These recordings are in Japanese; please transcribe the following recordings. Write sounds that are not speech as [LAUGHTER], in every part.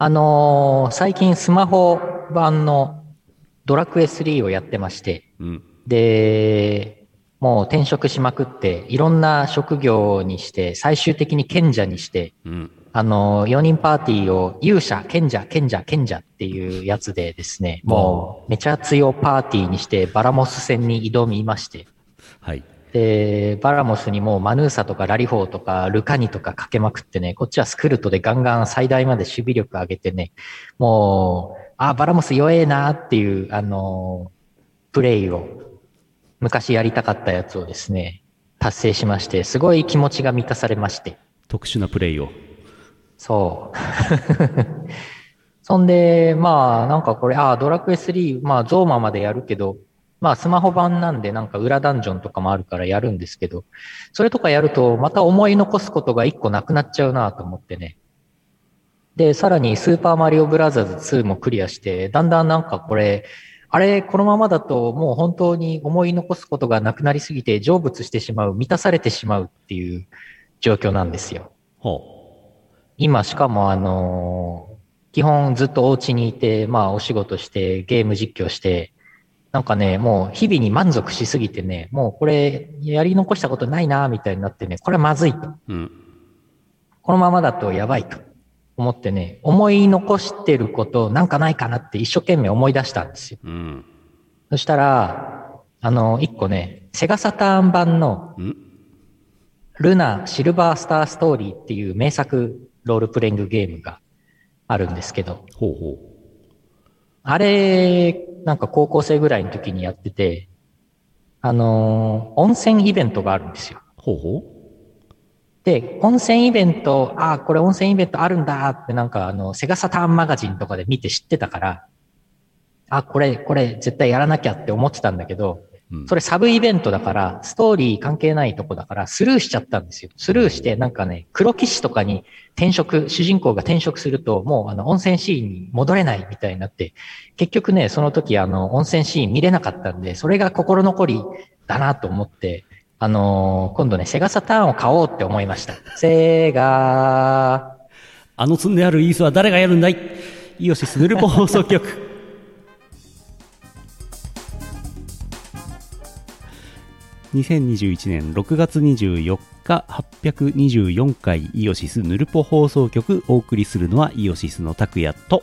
あのー最近スマホ版のドラクエ3をやってまして、うん。で、もう転職しまくって、いろんな職業にして、最終的に賢者にして、うん。あのー、4人パーティーを勇者、賢者、賢者、賢者っていうやつでですね、もうめちゃ強パーティーにしてバラモス戦に挑みまして、はい。で、バラモスにもうマヌーサとかラリホーとかルカニとかかけまくってね、こっちはスクルトでガンガン最大まで守備力上げてね、もう、あ、バラモス弱えなっていう、あのープレイを、昔やりたかったやつをですね、達成しまして、すごい気持ちが満たされまして、特殊なプレイを。そう。[LAUGHS] そんで、まあ、なんかこれ、ああ、ドラクエ3、まあ、ゾーマまでやるけど、まあ、スマホ版なんで、なんか裏ダンジョンとかもあるからやるんですけど、それとかやると、また思い残すことが一個なくなっちゃうなと思ってね。で、さらに、スーパーマリオブラザーズ2もクリアして、だんだんなんかこれ、あれ、このままだともう本当に思い残すことがなくなりすぎて成仏してしまう、満たされてしまうっていう状況なんですよ。ほ今しかもあのー基本ずっとお家にいて、まあお仕事してゲーム実況して、なんかね、もう日々に満足しすぎてね、もうこれやり残したことないな、みたいになってね、これまずいと。う。うん。このままだとやばいと思ってね、思い残してることなんかないかなって一生懸命思い出したんですよ。うん。そしたら、あの、一個ね、セガサターン版のうん。ルナ・シルバースターストーリーっていう名作ロールプレイングゲームがあるんですけど、ほうほう。あれ、なんか高校生ぐらいの時にやってて、あのー温泉イベントがあるんですよ。ほうほで、温泉イベント、ああ、これ温泉イベントあるんだってなんかあの、セガサターンマガジンとかで見て知ってたから、あ、これ、これ絶対やらなきゃって思ってたんだけど。それサブイベントだから、ストーリー関係ないとこだから、スルーしちゃったんですよ。スルーして、なんかね、黒騎士とかに転職、主人公が転職すると、もうあの、温泉シーンに戻れないみたいになって、結局ね、その時あの、温泉シーン見れなかったんで、それが心残りだなと思って、あのー今度ね、セガサターンを買おうって思いました。セガあの積んであるイースは誰がやるんだい？イオシスヌルポ放送局。2021年6月24日824回イオシスヌルポ放送局お送りするのはイオシスの拓也と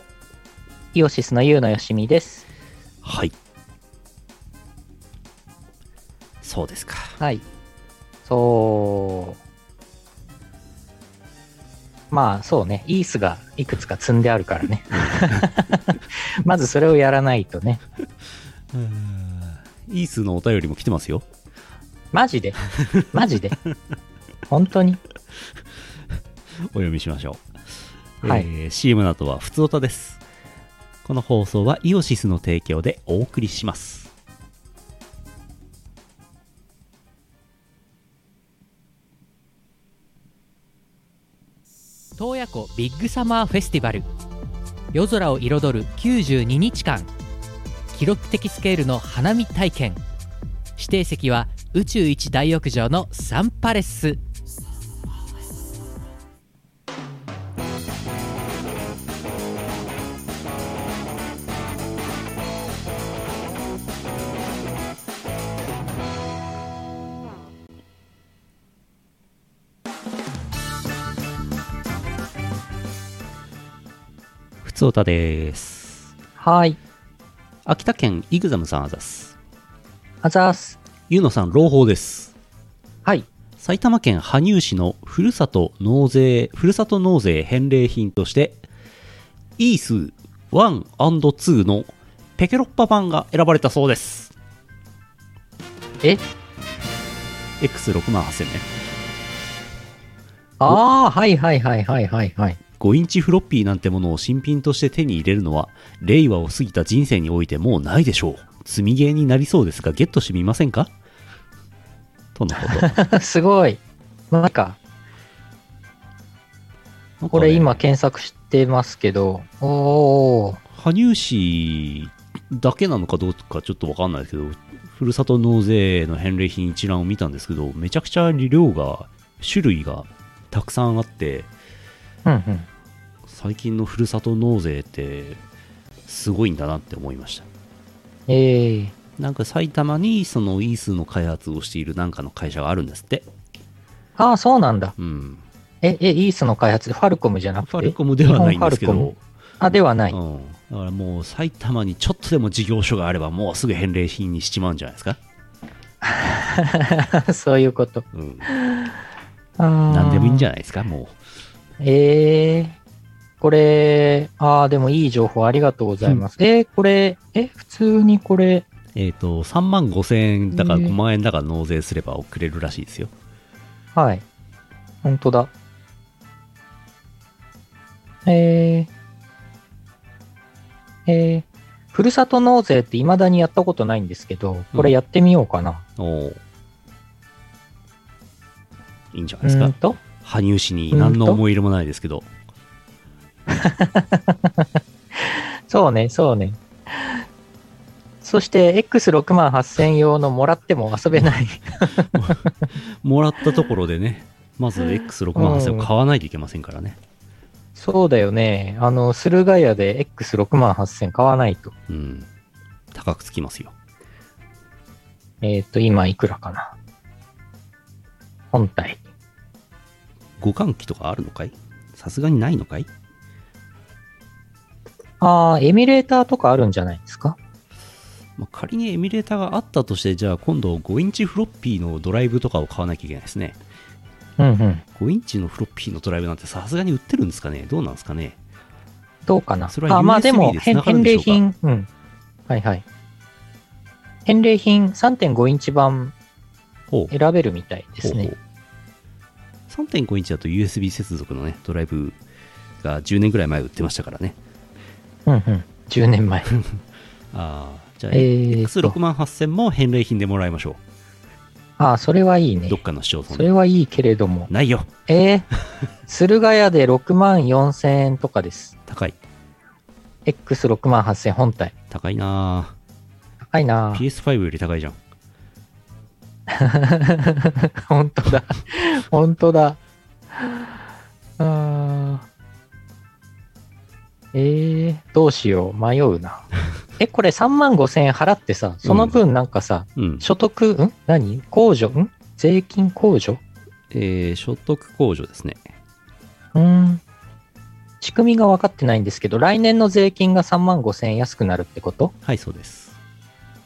イオシスのユウのよしみです。はいそうですかはい。そう。まあそうね、イースがいくつか積んであるからね。[LAUGHS] まずそれをやらないとね。[LAUGHS] イースのお便りも来てますよマジで？マジで？本当に？お読みしましょう、はい。えー CM の後はふつおたです。この放送はイオシスの提供でお送りします。洞爺湖ビッグサマーフェスティバル。夜空を彩る92日間。記録的スケールの花火体験指定席は宇宙一大浴場のサンパレス。ふつおたです。はい。秋田県イグザムさんあざすあざーす。ゆうのさん朗報ですはい。埼玉県羽生市のふるさと納税ふるさと納税返礼品としてイース 1&2 のペケロッパ版が選ばれたそうですえ？X6 万8000ねああ、はいはいはいはいはいはい。5インチフロッピーなんてものを新品として手に入れるのは令和を過ぎた人生においてもうないでしょう積みゲーになりそうですがゲットしてみませんか？とのこと [LAUGHS] すごい。なんか、ねこれ今検索してますけど、おー。羽生市だけなのかどうかちょっとわかんないですけどふるさと納税の返礼品一覧を見たんですけどめちゃくちゃ量が種類がたくさんあってうんうん。最近のふるさと納税ってすごいんだなって思いましたええ。なんか埼玉にそのイースの開発をしているなんかの会社があるんですって。ああ、そうなんだ。うん。え、え、イースの開発でファルコムじゃなくて？ファルコムではないんですけど。日本ファルコム。あ、ではない。うん、だからもう埼玉にちょっとでも事業所があればもうすぐ返礼品にしちまうんじゃないですか、[LAUGHS] そういうこと。うん、何何でもいいんじゃゃないですかもええこれ、ああ、でもいい情報ありがとうございます。えーこれ、え、普通にこれ、うえっ、と3万5千円だかね5万円だか納税すれば送れるらしいですよはい。本当だ。えー、えー、ふるさと納税って未だにやったことないんですけど、これやってみようかな。おおいいんじゃないですかうーんと、羽生市に何の思い入れもないですけど [LAUGHS] そうね、そうね。そして X6 万8000用のもらっても遊べない。[LAUGHS] もらったところでねまず X6 万8000を買わないといけませんからねそうだよね。あの、駿河屋で X6 万8000買わないと。うん高くつきますよえっ、と、今いくらかな。本体。互換機とかあるのかい？さすがにないのかい？ああ、エミュレーターとかあるんじゃないですか？まあ、仮にエミュレーターがあったとして、じゃあ今度5インチフロッピーのドライブとかを買わなきゃいけないですね。うんうん。5インチのフロッピーのドライブなんてさすがに売ってるんですかね？どうなんですかね？どうかな？それはあ、まあでも、で返礼品、うん。はいはい。返礼品3.5インチ版。選べるみたいですね。ほうほう3.5インチだと USB 接続のね、ドライブが10年ぐらい前売ってましたからね。うんうん。10年前。[LAUGHS] ああ、じゃあ、えーと X6 万8000も返礼品でもらいましょああ、それはいいねう。ど。っかの市町そ村で。れはいいけれども。ないよえー、[LAUGHS] 駿河屋で6万4千円とかです。高い。X6 万8千本体。高いな高いなぁ PS5 より高いじゃん。[LAUGHS] 本当だ。本当だ。あーえー、どうしよう。迷うな。[LAUGHS] え、これ3万5千円払ってさ、その分なんかさ、うん。所得、ん？何？控除？ん？税金控除？えー、所得控除ですね。うーん。仕組みが分かってないんですけど、来年の税金が3万5千円安くなるってこと？はい、そうです。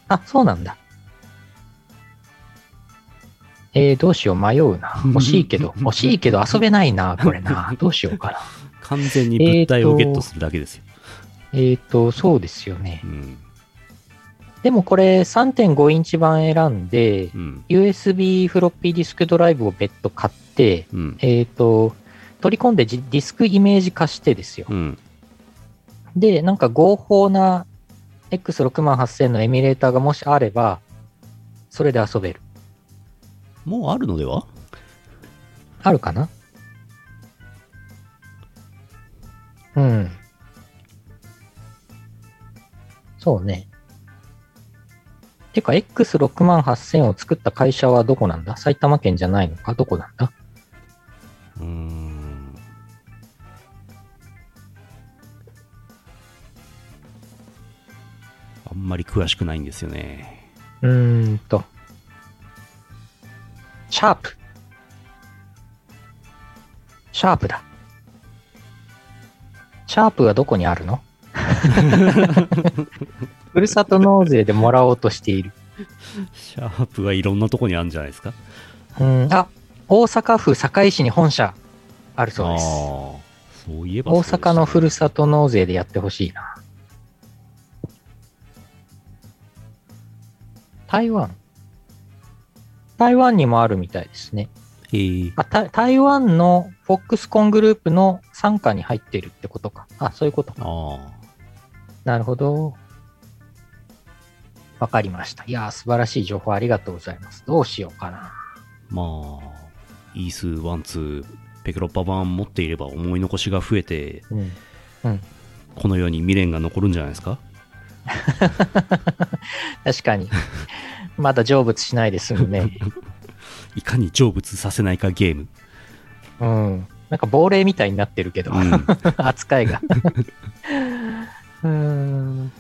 あ、そうなんだ。えー、どうしよう、迷うな。欲しいけど、[LAUGHS] 欲しいけど遊べないな、これな。どうしようかな。完全に物体をゲットするだけですよ。えーと、そうですよねう。ん。でもこれ3.5インチ版選んで、うん。USB フロッピーディスクドライブを別途買って、うん。えーと、取り込んでじディスクイメージ化してですよ。うん。で、なんか合法な X6 万8000のエミュレーターがもしあれば、それで遊べる。もうあるのでは？あるかな？うん。そうね。てか、X6 万8000を作った会社はどこなんだ？埼玉県じゃないのか？どこなんだ？うーん。あんまり詳しくないんですよね。うーんと。シャープ。シャープだ。シャープはどこにあるの？[LAUGHS] ふるさと納税でもらおうとしている。シャープはいろんなとこにあるんじゃないですか？うん、あ、大阪府堺市に本社あるそうです。そういえば大阪のふるるさと納税でやってほしいな。台湾台湾にもあるみたいですね。えー、あ、た台湾のフォックスコングループの傘下に入ってるってことか。あ、そういうことか。あなるほど。わかりました。いやー、素晴らしい情報ありがとうございます。どうしようかな。あ、まあ、イースワンツー、ペクロッパ版持っていれば思い残しが増えて、うん。うん。この世に未練が残るんじゃないですか？[LAUGHS] 確かに。まだ成仏しないで済むね。いかに成仏させないかゲーム。うん。なんか亡霊みたいになってるけど、うん [LAUGHS] 扱いが。[LAUGHS] うーん。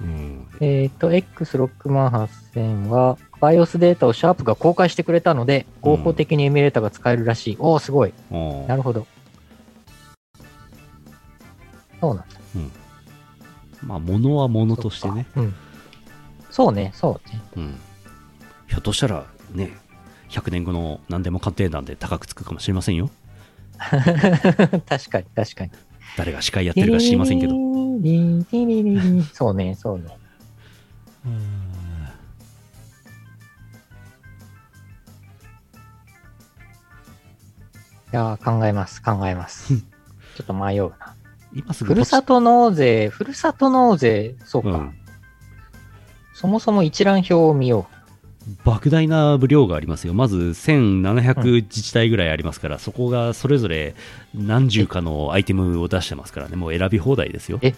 うんえっ、と、X68000 は、BIOS データをシャープが公開してくれたので、合法的にエミュレーターが使えるらしい。おお、すごい。なるほど。そうなんだ。まあ物は物としてね、うん。そうね、そうね。うん、ひょっとしたらね100年後の何でも鑑定団で高くつくかもしれませんよ [LAUGHS] 確かに、確かに。誰が司会やってるか知りませんけどそうね、そうね。いやー考えます、考えます。ちょっと迷うな。今すぐふるさと納税、ふるさと納税、そうか。うんそもそも一覧表を見よ莫大な量がありますよまず1700自治体ぐらいありますから、そこがそれぞれ何十かのアイテムを出してますからねもう選び放題ですよえう。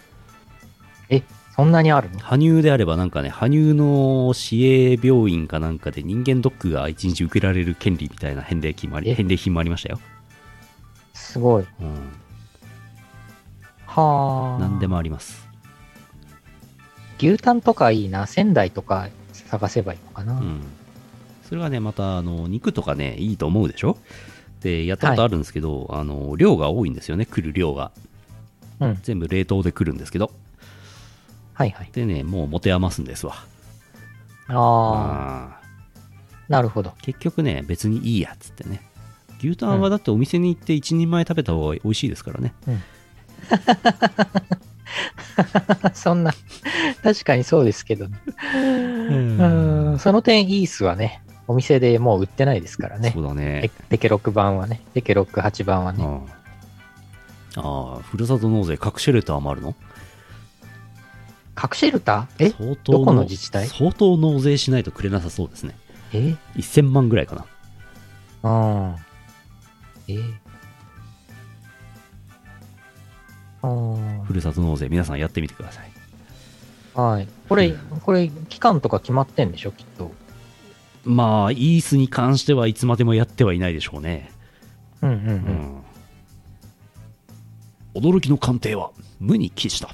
え、そんなにあるの？羽生であればなんかね羽生の市営病院かなんかで人間ドックが1日受けられる権利みたいな返礼金もありえ？返礼品もありましたよ、すごい。うん、はあ。何でもあります牛タンとかいいな。仙台とか探せばいいのかな。うん、それはねまたあの肉とかねいいと思うでしょ？でやったことあるんですけど、あの量が多いんですよね来る量が。うん。全部冷凍で来るんですけど。はいはい。でねもう持て余すんですわ。ああ、なるほど。結局ね別にいいやっつってね。牛タンはだってお店に行って1人前食べた方が美味しいですからね、[LAUGHS] そんな、確かにそうですけどね。うん、その点イースはね、お店でもう売ってないですからね。そ。うだテね。テケロック版はね、テケロック8番はね。ああ。ああふるさと納税核シェルターもあるの？核シェルター？え？相当どこの自治体？相当納税しないとくれなさそうですね。え？1000万ぐらいかな。うん。え？うふるさと納税皆さんやってみてくださいはい。これ、これ、期間とか決まってんでしょ、きっと。まあイースに関してはいつまでもやってはいないでしょうねうんうんう。うんん驚きの鑑定は無に帰した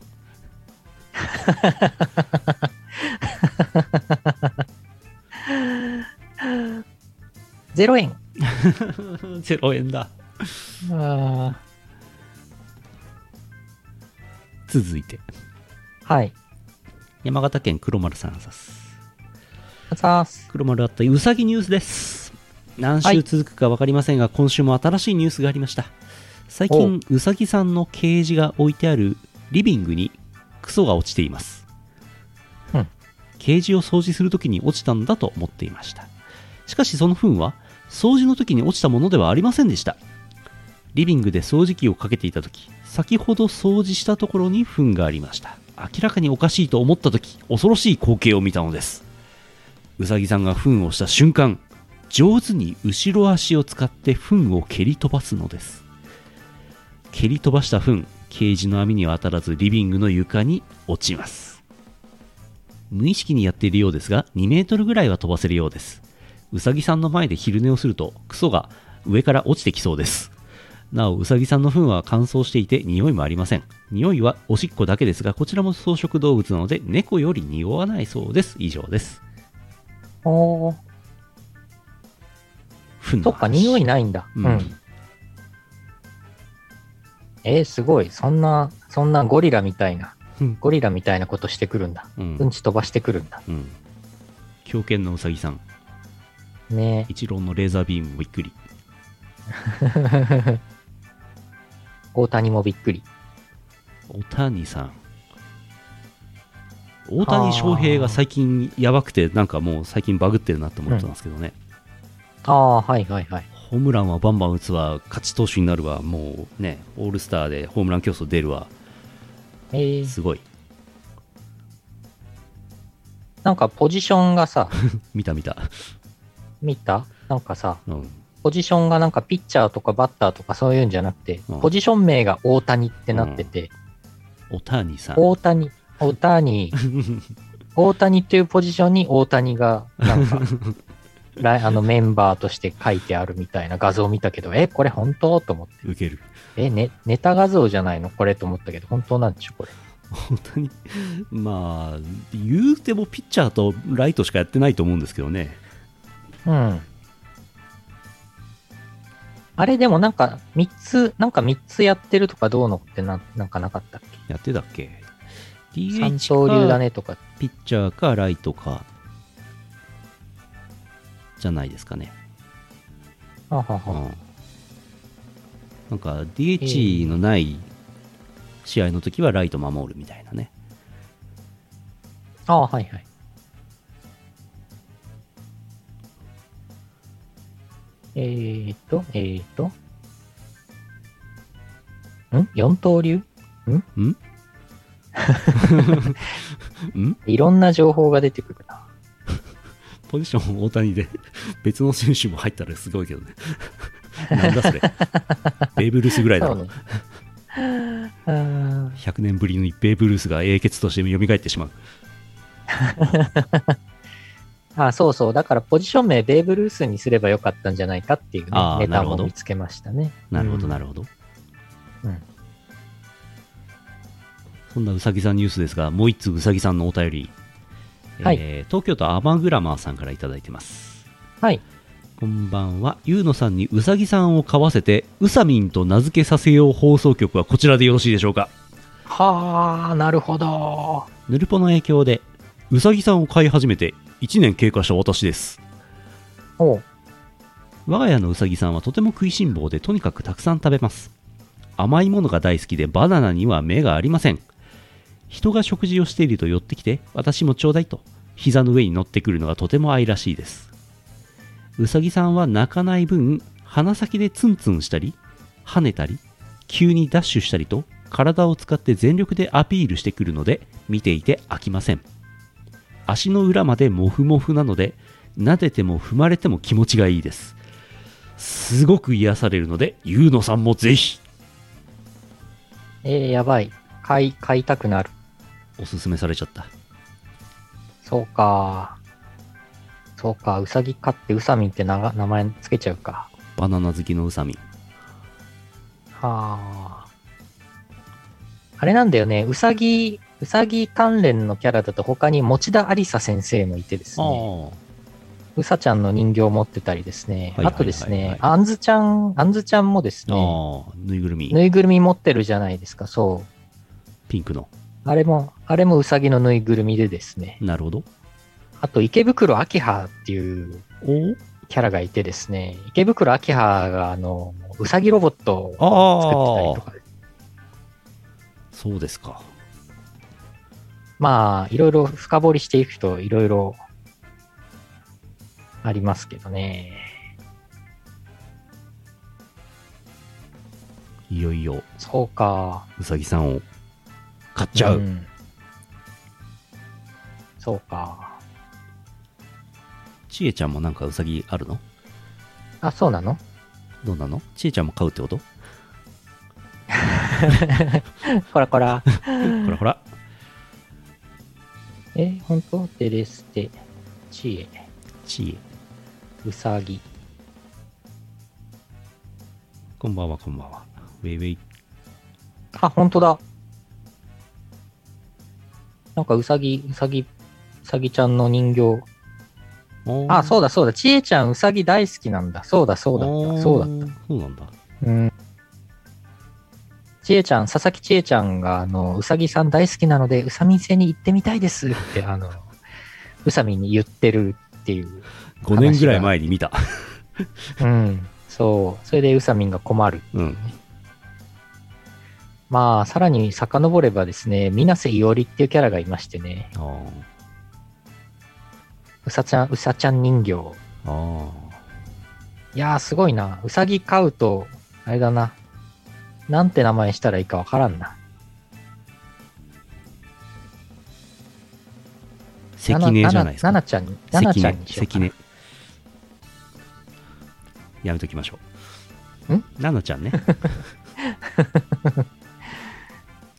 0円。[LAUGHS] 0円だあ続いて。ーはい。山形県黒丸さんさす。あざーす。黒丸あったうさぎニュースです。何週続くか分かりませんが、今週も新しいニュースがありました。最近う。さぎさんのケージが置いてあるリビングにクソが落ちています、うん。ケージを掃除するときに落ちたんだと思っていました。しかしその糞は掃除の時に落ちたものではありませんでした。リビングで掃除機をかけていた時先ほど掃除したところに糞がありました。明らかにおかしいと思った時恐ろしい光景を見たのです。うさぎさんが糞をした瞬間上手に後ろ足を使って糞を蹴り飛ばすのです。蹴り飛ばした糞ケージの網には当たらずリビングの床に落ちます。無意識にやっているようですが2メートルぐらいは飛ばせるようです。うさぎさんの前で昼寝をするとクソが上から落ちてきそうです。なおうさぎさんの糞は乾燥していて匂いもありません匂いはおしっこだけですがこちらも草食動物なので猫より匂わないそうです以上ですおー糞のそっか、匂いないんだ。ううんん。えー、すごい。そんな、そんなゴリラみたいな、うんゴリラみたいなことしてくるんだ。うんうんち飛ばしてくるんだ。うん狂犬のうさぎさんね一郎のレーザービームもびっくりえ。[LAUGHS] 大谷もびっくり。大谷さん。大谷翔平が最近やばくてなんかもう最近バグってるなって思ってますけどね、ああ、はいはいはい。ホームランはバンバン打つわ。勝ち投手になるわ。もうねオールスターでホームラン競争出るわ。えー、すごい。なんかポジションがさ、[LAUGHS] 見た見た、見た？なんかさ、うん、ポジションがなんかピッチャーとかバッターとかそういうんじゃなくて、うんポジション名が大谷ってなってて、大谷さん大谷、大谷、[LAUGHS] 大谷っていうポジションに大谷がなんか [LAUGHS] ライあのメンバーとして書いてあるみたいな画像を見たけど、え、これ本当？と思って。受ける。え、ね、ネタ画像じゃないの？これと思ったけど、本当なんでしょこれ。本当に、まあ、言うてもピッチャーとライトしかやってないと思うんですけどね。うん。あれでもなんか3つ、なんか3つやってるとかどうのってななんかなかったっけ？やってたっけ？三 ?DH か、刀流だねとか。ピッチャーかライトか、じゃないですかね。はははうん。なんか DH のない試合の時はライト守るみたいなね。ああ、はいはい。えーっと、えーっと。ん？四刀流？ん？[LAUGHS] ん？いろんな情報が出てくるな。ポジション大谷で別の選手も入ったらすごいけどね。なんだそれ？[LAUGHS] ベーブ・ルースぐらいだろそうね。うーん100年ぶりにベーブ・ルースが英傑として蘇ってしまう。[LAUGHS] あそうそう。だからポジション名ベーブ・ルースにすればよかったんじゃないかっていう、ねネタなるほども見つけましたね。なるほど、うんなるほど。うんそんなうさぎさんニュースですが、もう一通うさぎさんのお便り、はいえー東京都アマグラマーさんからいただいてます。はい。こんばんは。ゆうのさんにうさぎさんを買わせて、うさみんと名付けさせよう放送局はこちらでよろしいでしょうか？はあ、なるほど。ヌルポの影響で、うさぎさんを飼い始めて1年経過した私です。我が家のうさぎさんはとても食いしん坊でとにかくたくさん食べます。甘いものが大好きでバナナには目がありません。人が食事をしていると寄ってきて私もちょうだいと膝の上に乗ってくるのがとても愛らしいです。うさぎさんは泣かない分鼻先でツンツンしたり跳ねたり急にダッシュしたりと体を使って全力でアピールしてくるので見ていて飽きません足の裏までモフモフなので撫でても踏まれても気持ちがいいですすごく癒されるので、ゆうのさんもぜひえー、やばい。買い、買いたくなる。おすすめされちゃった。そうか。そうか。うさぎ飼ってうさみんってなが名前つけちゃうか。バナナ好きのうさみん。はあ。あれなんだよね。うさぎ、うさぎ関連のキャラだと他に持田ありさ先生もいてですね。うさちゃんの人形を持ってたりですね。はいはいはいはいあとですね、あんずちゃん、あんずちゃんもですね、ー、ぬいぐるみ。ぬいぐるみ持ってるじゃないですか。そう。ピンクの。あれも、あれもうさぎのぬいぐるみでですね。なるほど。あと、池袋秋葉っていうお？キャラがいてですね、池袋秋葉が、あの、うさぎロボットを作ってたりとか、そうですか。まあ、いろいろ深掘りしていくと、いろいろありますけどね。いよいよ、そうか。うさぎさんを買っちゃう。んそうか。ちえちゃんもなんかうさぎあるの？あ、そうなの？どうなの？ちえちゃんも買うってこと？[LAUGHS] こらこら。ほらほら。え、本当？テレステ、チエ、ちえ。うさぎ。こんばんは、こんばんは。ウェイウェイ。あ、本当だ。なんかうさぎ、うさぎ、うさぎちゃんの人形。あ、そうだ。だそうだ。ちえちゃんうさぎ大好きなんだ。そうだそうだった。そうだった。た。そうなんだ。うん。ちえちゃん、佐々木ちえちゃんが、あの、うさぎさん大好きなので、うさみん星に行ってみたいですって、あの、うさみんに言ってるっていう。5年ぐらい前に見た。[LAUGHS] うん。そう。それでうさみんが困る。うん。まあ、さらに遡ればですね、水瀬いおりっていうキャラがいましてね、うさちゃん、うさちゃん人形。いやー、すごいな。うさぎ飼うと、あれだな。なんて名前したらいいかわからんな。関根じゃないですか。ななちゃんに、ななちゃんに。しよう関根。やめときましょう。ん？ななちゃんね。[LAUGHS]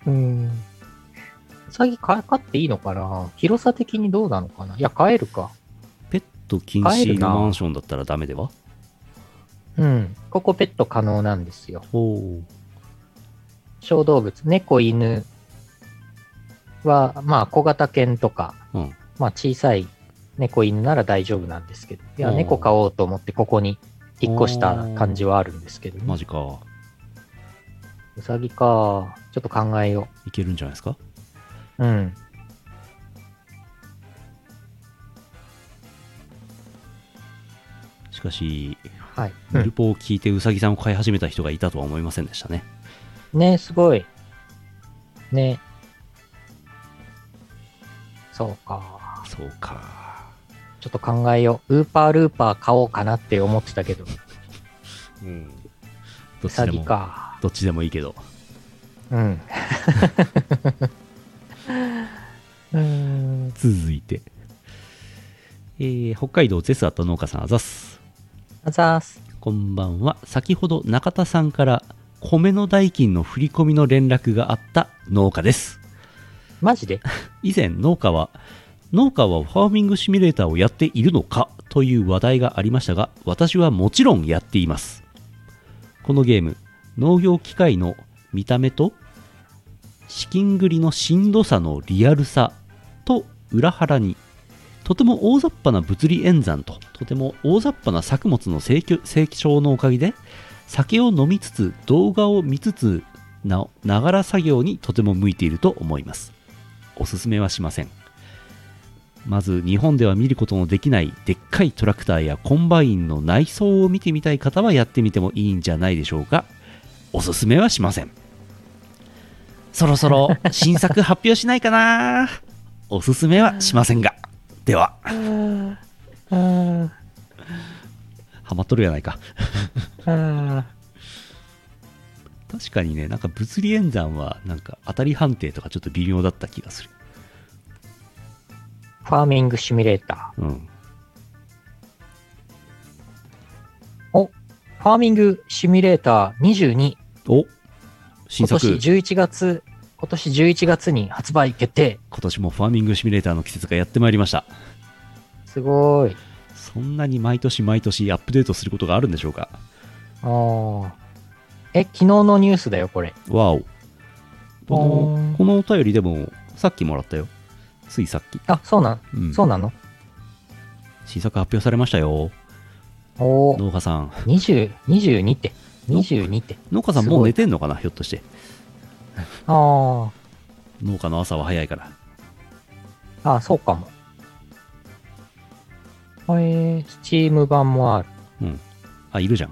うん。うさぎ飼飼っていいのかな？広さ的にどうなのかな？いや、飼えるか。ペット禁止のマンションだったらダメでは？うん。ここペット可能なんですよ。おお小動物、猫、犬は、まあ、小型犬とか、うんまあ、小さい猫、犬なら大丈夫なんですけど、いや、うん猫飼おうと思ってここに引っ越した感じはあるんですけど、ね、マジかうさぎか。ちょっと考えよいけるんじゃないですか？う。うん。しかしはい。ヌルポを聞いてウサギさんを飼い始めた人がいたとは思いませんでしたねうん、ね、すごい。ね。そうか。そうかちょっと考えよう。ウーパールーパー買おうかなって思ってたけど、うんどっちでもか。どっちでもいいけどうん。うーん。続いて、えー北海道ゼスアット農家さんあざっすあざーす。こんばんは先ほど中田さんから米の代金の振り込みの連絡があった農家です。マジで？[LAUGHS] 以前農家は農家はファーミングシミュレーターをやっているのかという話題がありましたが私はもちろんやっています。このゲーム農業機械の見た目と資金繰りのしんどさのリアルさと裏腹にとても大雑把な物理演算ととても大雑把な作物の成長のおかげで酒を飲みつつ動画を見つつなながら作業にとても向いていると思います。おすすめはしません。まず日本では見ることのできないでっかいトラクターやコンバインの内装を見てみたい方はやってみてもいいんじゃないでしょうか。おすすめはしません。そろそろ [LAUGHS] 新作発表しないかな。おすすめはしませんが。ではハマっとるやないか確かにねなんか物理演算はなんか当たり判定とかちょっと微妙だった気がするファーミングシミュレータうんー。お、ファーミングシミュレーター22。お新今作年11月、今年11月に発売決定。今年もファーミングシミュレーターの季節がやってまいりましたすごい。そんなに毎年毎年アップデートすることがあるんでしょうか？あー。え、昨日のニュースだよ、これ。わお。このこのお便りでもさっきもらったよ。ついさっき、あ、そうなん、うん。そうなの？新作発表されましたよ。おー、農家さん。20、22って。22って。農家さんもう寝てんのかな？ひょっとして。あー。農家の朝は早いから。あ、そうかも。えー、スチーム版もある。うん。あいるじゃん。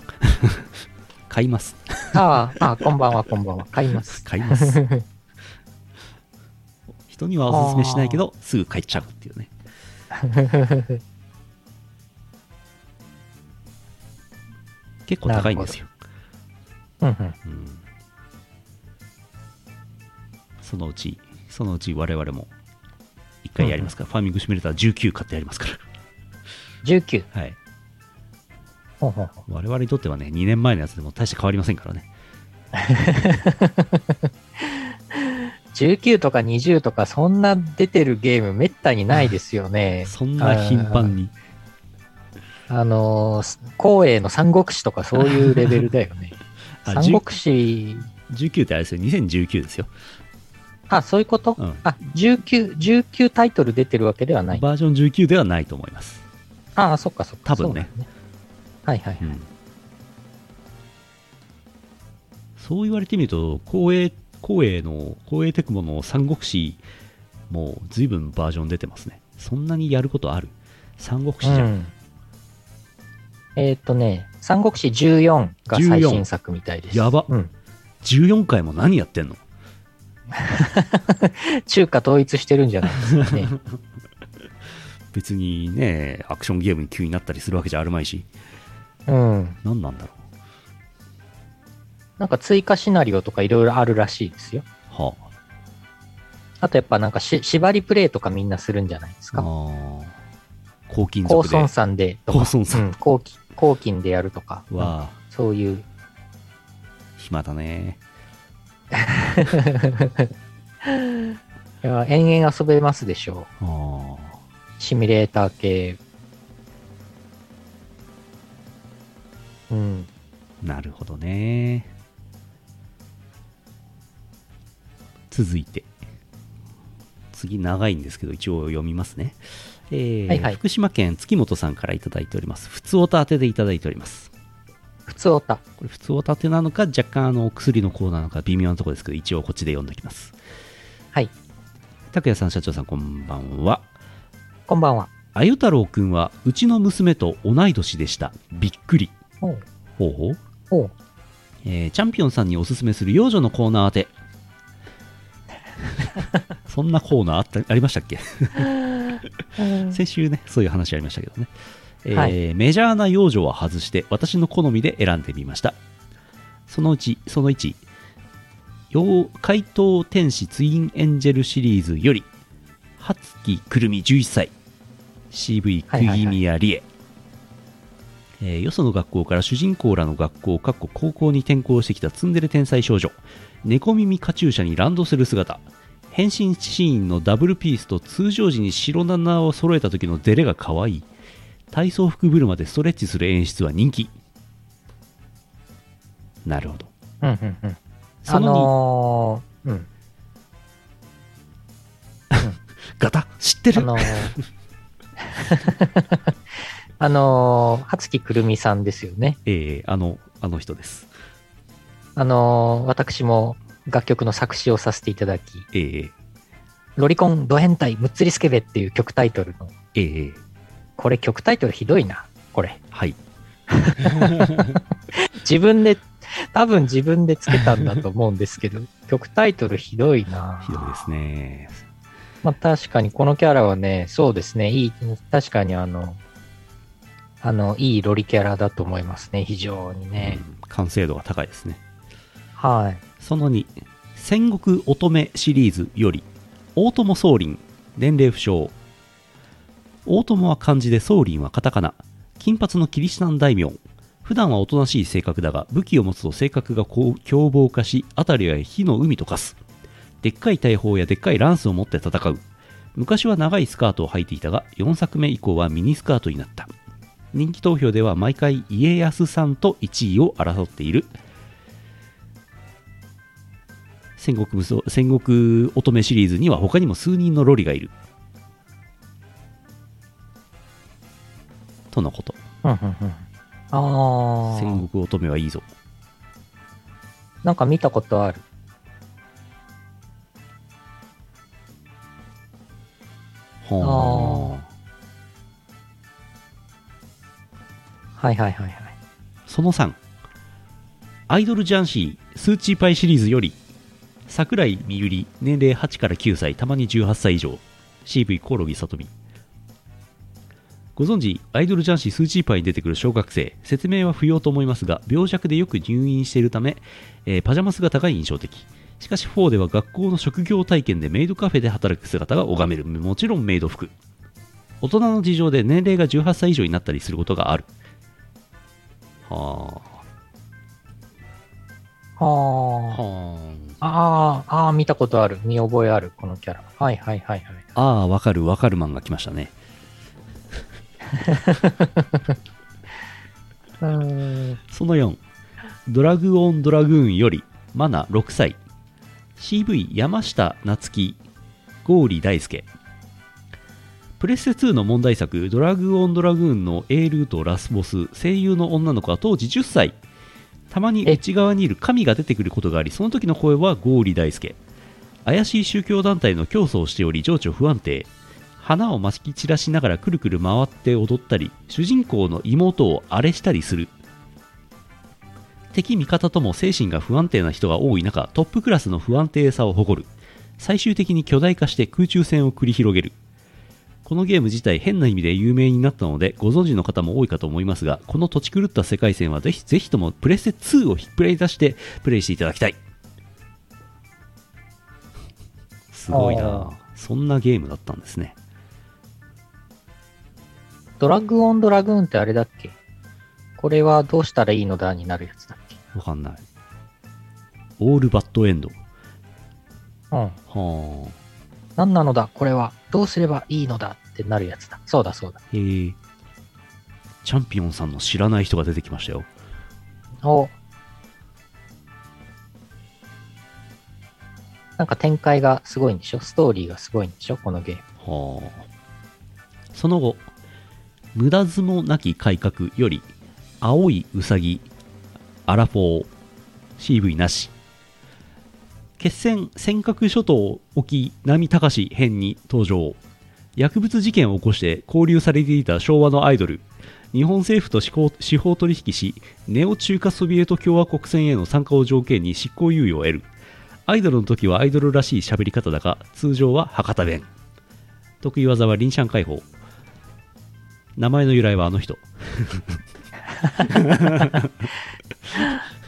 [LAUGHS] 買います。あーあ、こんばんは、こんばんは。買います。買います。[LAUGHS] 人にはおすすめしないけどすぐ買っちゃうっていうね。[LAUGHS] 結構高いんですよ、うんうん。うん、そのうちそのうち我々も一回やりますから、ファーミングシミュレーター19買ってやりますから19。はい。ほうほうほう。我々にとってはね2年前のやつでも大して変わりませんからね。[LAUGHS] 19とか20とかそんな出てるゲームめったにないですよね。[LAUGHS] そんな頻繁に。あのー、光栄の三国志とかそういうレベルだよね。[LAUGHS] あ三国志、19ってあれですよ。2019ですよ、あ、そういうこと、うん。あ、19、19タイトル出てるわけではない。バージョン19ではないと思います、ああ、そっかそっか。多分ねそうなんだはいはい。うん、そう言われてみると光栄光栄の光栄テクモの三国志もう随分バージョン出てますねそんなにやることある？三国志じゃん、うんえーっとね、三国志14が最新作みたいです。やばうん。14回も何やってんの？[LAUGHS] 中華統一してるんじゃないですかね。[LAUGHS] 別にねアクションゲームに急になったりするわけじゃあるまいしうん。何なんだろなんか追加シナリオとかいろいろあるらしいですよ。うはあとやっぱなんかし縛りプレイとかみんなするんじゃないですか。あ高金高属で孫さんでとか。高孫さんうん、高金高金でやるとか。わあそういう。暇だね [LAUGHS] いや、延々遊べますでしょう。ああシミュレーター系。うん。なるほどね。続いて。次長いんですけど、一応読みますね。えーはいはい福島県月本さんからいただいております。普通おた当てでいただいております。普通おた。これ普通おたてなのか、若干あのお薬のコーナーなのか微妙なところですけど、一応こっちで読んでおきます。はい。拓也さん、社長さん、こんばんは。こんばんは。あゆ太郎くんはうちの娘と同い年でした。びっくり。ほうほう。おうえーチャンピオンさんにおすすめする幼女のコーナー当て。[LAUGHS] そんなコーナーあったありましたっけ？先週ね、そういう話ありましたけどね。えーはいメジャーな幼女は外して私の好みで選んでみました。そのうち、その1、妖怪盗天使ツインエンジェルシリーズより、初木くるみ11歳、CV クギミヤリエ、えーよその学校から主人公らの学校、かっこ高校に転校してきたツンデレ天才少女、猫耳カチューシャにランドする姿、変身シーンのダブルピースと通常時に白7を揃えた時のデレが可愛い。体操服ブルマでストレッチする演出は人気。なるほど。うんうんうん。その2、あのー、うん。ガタ？知ってる、あのー、[LAUGHS] あのー、初木くるみさんですよね。えー、あの、あの人です。あのー、私も楽曲の作詞をさせていただき、えー、ロリコンド変態むっつりスケベっていう曲タイトルの、えー、これ曲タイトルひどいな、これ。はい。[LAUGHS] 自分で、多分自分でつけたんだと思うんですけど、曲タイトルひどいな。ひどいですね。まあ確かにこのキャラはね、そうですね、いい、確かにあの、あの、いいロリキャラだと思いますね、非常にね。うん完成度が高いですね。はい。その2、戦国乙女シリーズより、大友宗麟、年齢不詳。大友は漢字で宗麟はカタカナ。金髪のキリシタン大名。普段はおとなしい性格だが、武器を持つと性格が凶暴化し、辺りは火の海と化す。でっかい大砲やでっかいランスを持って戦う。昔は長いスカートを履いていたが、4作目以降はミニスカートになった。人気投票では毎回家康さんと1位を争っている。戦国武装戦国乙女シリーズには他にも数人のロリがいる。とのこと。うんうんうん。あ戦あ、国乙女はいいぞ。なんか見たことある。はあ。はいはいはいはい。その3。アイドルジャンシースーチーパイシリーズより、桜井みゆり、年齢8から9歳、たまに18歳以上、CV コオロギさとみ。ご存知、アイドルジャンシースーチーパイに出てくる小学生、説明は不要と思いますが、病弱でよく入院しているため、えーパジャマ姿が印象的。しかし4では学校の職業体験でメイドカフェで働く姿が拝める。もちろんメイド服。大人の事情で年齢が18歳以上になったりすることがある。はあ。ははあ。ああ、ああ、見たことある。見覚えある、このキャラ。はいはいはいはい。あ。ああ、わかるわかるマンが来ましたね。[LAUGHS] その4、ドラグオンドラグーンより、マナ6歳、CV 山下夏樹、ゴーリ大輔。プレステ2の問題作、ドラグオンドラグーンの A ルートラスボス、声優の女の子は当時10歳。たまに内側にいる神が出てくることがあり、その時の声はゴーリ大輔。怪しい宗教団体の教祖をしており、情緒不安定。花をまき散らしながらくるくる回って踊ったり、主人公の妹を荒れしたりする。敵味方とも精神が不安定な人が多い中、トップクラスの不安定さを誇る。最終的に巨大化して空中戦を繰り広げる。このゲーム自体変な意味で有名になったのでご存知の方も多いかと思いますがこの土地狂った世界線はぜひぜひともプレステ2を引っプレイ出してプレイしていただきたい。すごいあなそんなゲームだったんですね。ドラッグオンドラグーンってあれだっけ？これはどうしたらいいのだになるやつだわかんないオールバッドエンドうん。はあ何なのだ？これは。どうすればいいのだってなるやつだ。そうだそうだ。へえチャンピオンさんの知らない人が出てきましたよおなんか展開がすごいんでしょ？ストーリーがすごいんでしょ？このゲーム。はあ。その後、無駄相撲なき改革より、青いうさぎ、アラフォー、CV なし。決戦尖閣諸島沖波隆編に登場。薬物事件を起こして交流されていた昭和のアイドル。日本政府と司法司法取引し、ネオ中華ソビエト共和国戦への参加を条件に執行猶予を得る。アイドルの時はアイドルらしい喋り方だが、通常は博多弁。得意技は臨シャン解放。名前の由来はあの人。[LAUGHS]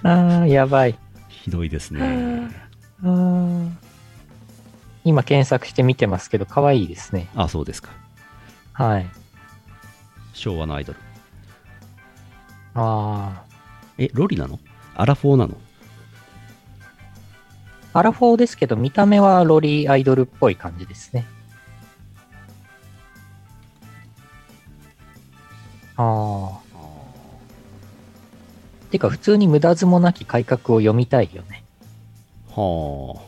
ああ、やばい。ひどいですね。今検索して見てますけど、可愛いですね。あ、そうですか。はい。昭和のアイドル。あえ、ロリなの？アラフォーなの？あ。アラフォーですけど、見た目はロリアイドルっぽい感じですね。ああ。てか、普通に無駄相撲なき改革を読みたいよね。は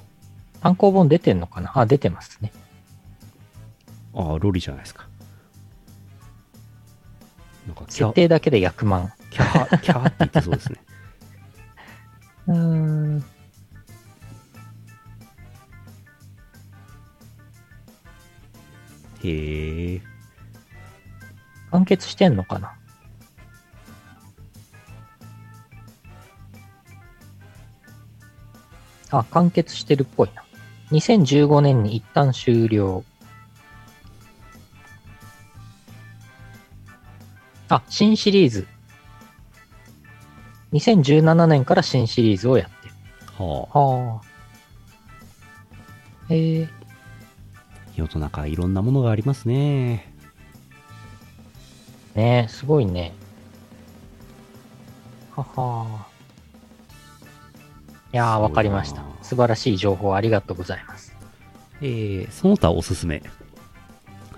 単行本出てんのかな？あ、出てますね。あ。あ、ロリじゃないですか。なんか設定だけで100万。キャハ、キャハって言ってそうですね。[LAUGHS] うーん。へえ。完結してんのかな？あ、完結してるっぽいな。2015年に一旦終了。あ、新シリーズ。2017年から新シリーズをやってる。はあ。はあ。えー、世の中いろんなものがありますね。ねえ、すごいね。はは。いやー、わかりました。素晴らしい情報ありがとうございます。えー、その他おすすめ。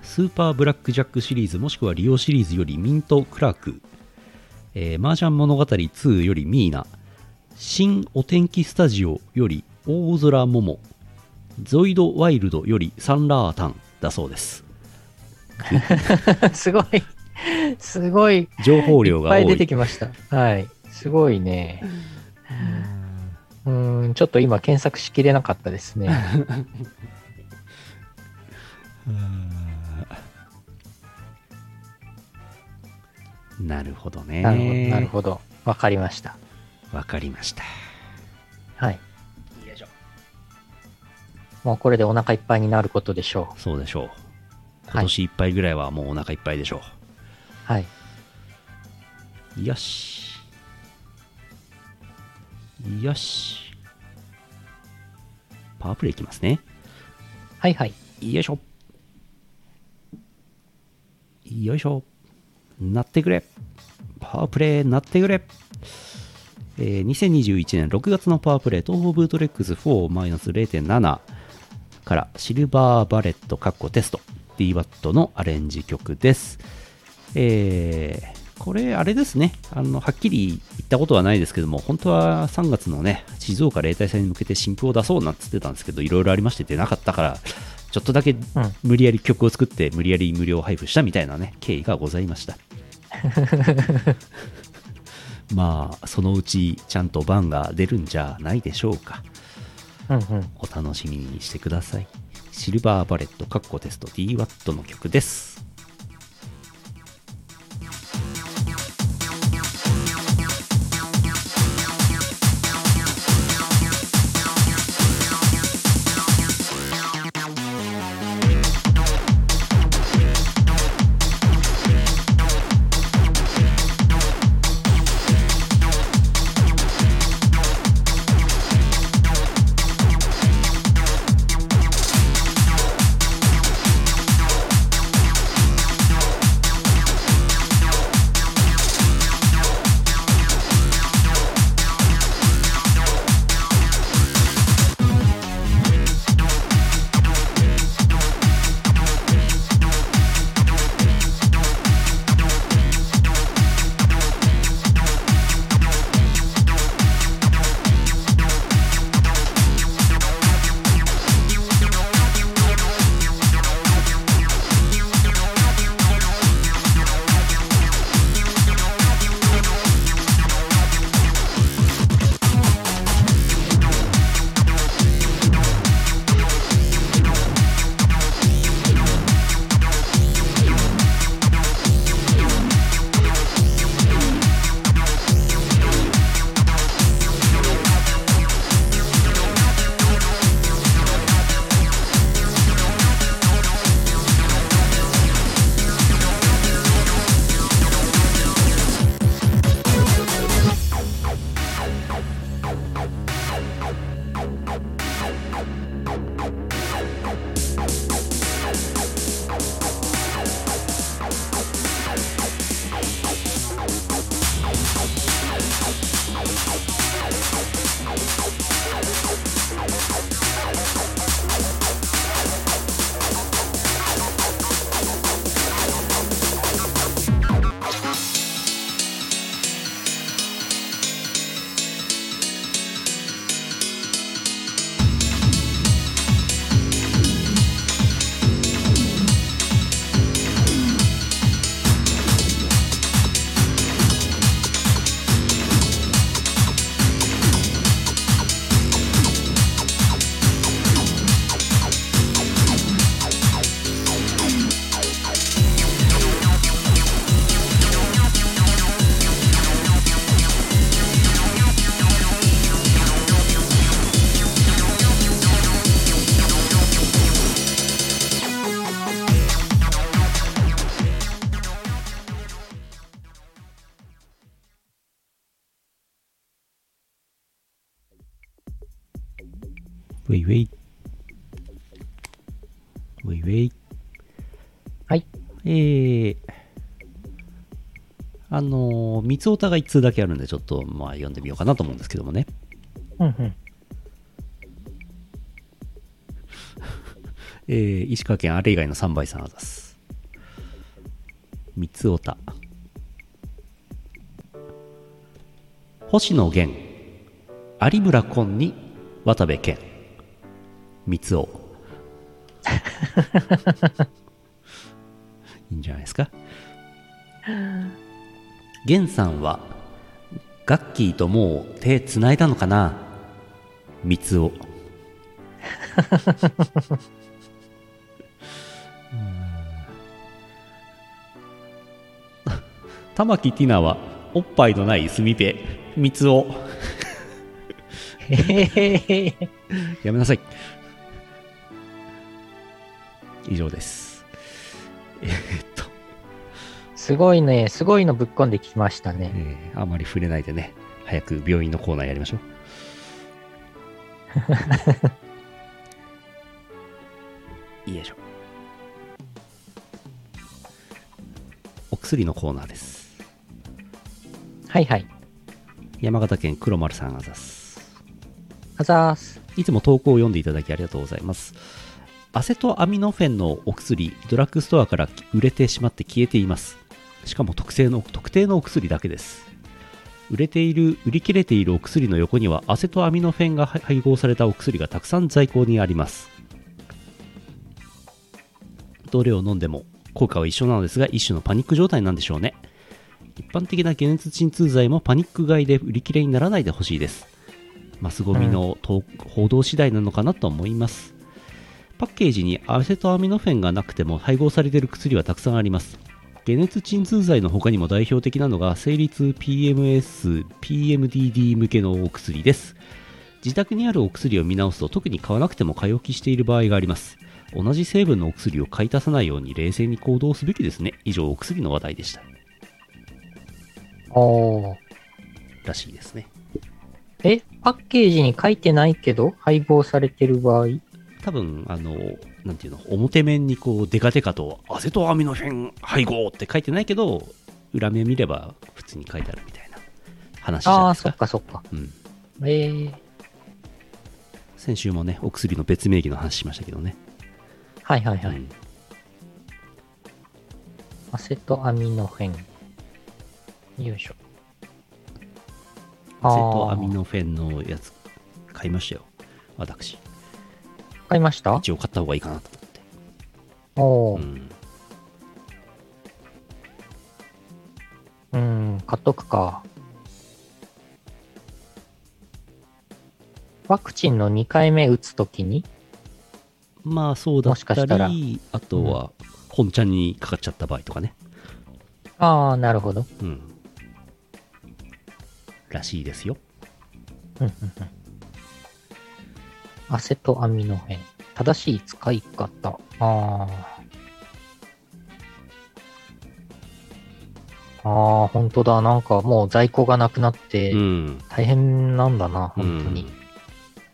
スーパーブラックジャックシリーズもしくはリオシリーズよりミント・クラーク、えー、マージャン物語2よりミーナ、新お天気スタジオより大空桃、ゾイド・ワイルドよりサンラータンだそうです。[LAUGHS] すごい、すごい、情報量が多い。いっぱい出てきました。はい。すごいね。うーん、ちょっと今検索しきれなかったですね。[LAUGHS] なるほどね。なるほど。わかりました。わかりました。はい。もうこれでお腹いっぱいになることでしょそうでしょう。はい今年いっぱいぐらいはもうお腹いっぱいでしょう。はい。う。よし。よし。パワープレイいきますね。はいはい。よいしょ。よいしょ。なってくれ。パワープレイなってくれ。えー2021年6月のパワープレイ、東方ブートレッグス4-0.7からシルバーバレットカッコテスト DWAT のアレンジ曲です。えーこれ、あれですねあの、はっきり言ったことはないですけども、本当は3月のね、静岡例大祭に向けて新譜を出そうなんつってたんですけど、いろいろありまして出なかったから、ちょっとだけ無理やり曲を作って、無理やり無料配布したみたいなね、経緯がございました。[LAUGHS] まあ、そのうちちゃんと版が出るんじゃないでしょうか。うんうん。お楽しみにしてください。シルバーバレットカッコテスト DWAT の曲です。あのー、三つおたが一通だけあるんで、ちょっと、まあ、読んでみようかなと思うんですけどもね。うんうん。[LAUGHS] えー、石川県あれ以外の3倍さんあざす。三つおた。星野源、有村昆に渡部健。三つお。[LAUGHS] いいんじゃないですか。源さんは、ガッキーともう手つないだのかな？三つお。玉木ティナはおっぱいのないスミペ三つおへへへへ。[LAUGHS] やめなさい。以上です。えすごいね、すごいのぶっこんできましたね。えーあまり触れないでね早く病院のコーナーやりましょう [LAUGHS] よいしょお薬のコーナーですはいはい。山形県黒丸さんあざすあざーす。いつも投稿を読んでいただきありがとうございます。アセトアミノフェンのお薬、ドラッグストアから売れてしまって消えています。しかも特製の特定のお薬だけです。売れている、売り切れているお薬の横にはアセトアミノフェンが配合されたお薬がたくさん在庫にあります。どれを飲んでも効果は一緒なのですが、一種のパニック状態なんでしょうね。一般的な解熱鎮痛剤もパニック買いで売り切れにならないでほしいです。マスゴミの投報道次第なのかなと思います。パッケージにアセトアミノフェンがなくても配合されている薬はたくさんあります。解熱鎮痛剤の他にも代表的なのが生理痛 PMS、PMDD 向けのお薬です。自宅にあるお薬を見直すと特に買わなくても買い置きしている場合があります。同じ成分のお薬を買い足さないように冷静に行動すべきですね。以上、お薬の話題でした。おー。らしいですね。え、パッケージに書いてないけど、配合されてる場合？多分あのなんていうの表面にこうデカデカとアセトアミノフェン配合って書いてないけど裏面見れば普通に書いてあるみたいな話じゃああ、ないですかそっかそっか。うん、えー、先週もねお薬の別名義の話しましたけどね、はいはいはい。うんアセトアミノフェン。よいしょ。アセトアミノフェンのやつ買いましたよ私買いました？一応買った方がいいかなと思って、うん、うん、買っとくか。ワクチンの2回目打つときに？まあそうだっもしかしたら。りあとは本ちゃんにかかっちゃった場合とかね。ああ、なるほど。うん。らしいですよ。うんうんうんアセトアミノフェン。正しい使い方。ああ。ああ、本当だ。なんかもう在庫がなくなってうん大変なんだな、うん本当に。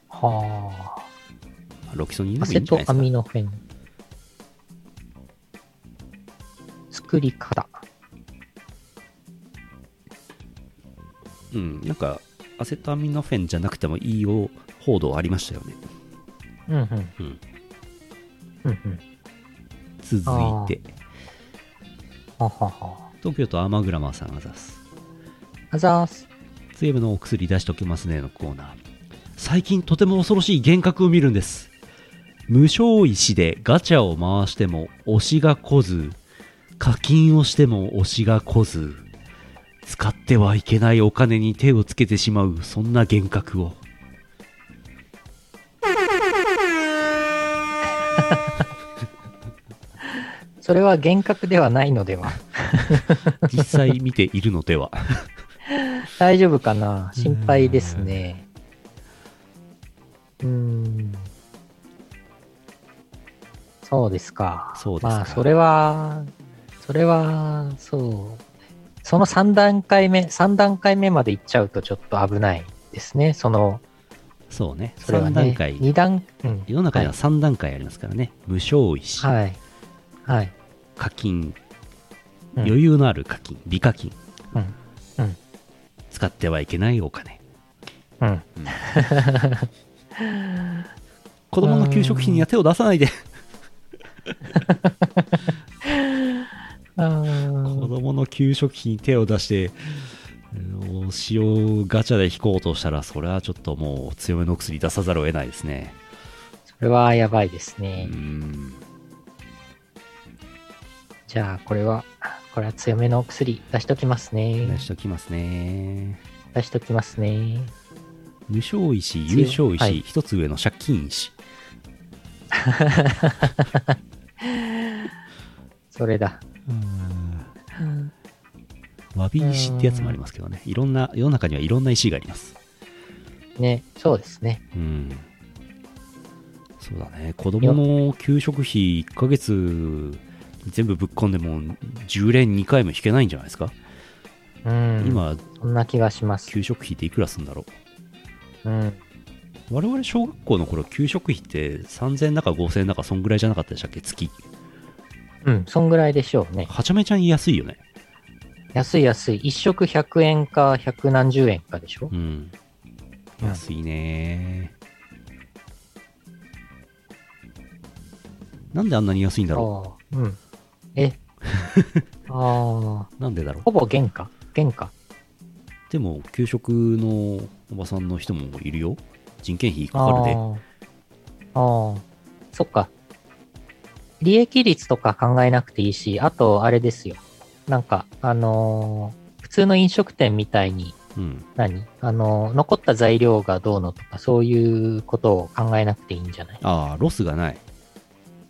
はロキソニンアセトアミノフェン。作り方。うん、なんか、アセトアミノフェンじゃなくてもいいよ報道ありましたよね。うんうん。うん。うんうん。続いて、ははは。東京都アーマグラマーさんがざす。あざーす。ツエムのお薬出しときますねのコーナー。最近とても恐ろしい幻覚を見るんです。無償石でガチャを回しても推しが来ず、課金をしても推しが来ず、使ってはいけないお金に手をつけてしまう、そんな幻覚を。それは幻覚ではないのでは。実際見ているのでは。[LAUGHS] 大丈夫かな？心配ですね。うーん。そうですか。そうですかまあ、それは、それは、そう。その3段階目、3段階目まで行っちゃうとちょっと危ないですね。その、そうね。それは3ね。段階。二段、うん。世の中にははい3段階ありますからね。無償石、はい。はい。課金、うん余裕のある課金、美課金、うん。うん。使ってはいけないお金。うん。[LAUGHS] 子供の給食費には手を出さないで。あ子ー供の給食費に手を出して、うん使用ガチャで引こうとしたら、それはちょっともう強めの薬出さざるを得ないですね。それはやばいですうね。ん。じゃあ、これは、これは強めのお薬出しときますね出。しときますね。出しときますね。無償石、有償石、はい一つ上の借金石。[LAUGHS] それだ。わび石ってやつもありますけどね。いろんな、世の中にはいろんな石があります。ね、そうですね。うん。そうだね。子供の給食費1ヶ月全部ぶっ込んでも10連2回も引けないんじゃないですか、うん。、今、そんな気がします。給食費っていくらすんだろう？ん。う我々小学校の頃給食費って3000円だか5000円だかそんぐらいじゃなかったでしたっけ？月。うん、そんぐらいでしょうね。はちゃめちゃに安いよね。安い安い。一食100円か100何十円かでしょ？うん。うん安いねなんであんなに安いんだろああ、うん。え？[LAUGHS] ああ、うなんでだろう。ほぼ原価原価。でも給食のおばさんの人もいるよ。人件費かかるで。あー。あー、そっか。利益率とか考えなくていいし、あと、あれですよ。なんか、あのー普通の飲食店みたいに、うん。何？あのー残った材料がどうのとか、そういうことを考えなくていいんじゃない？ああロスがない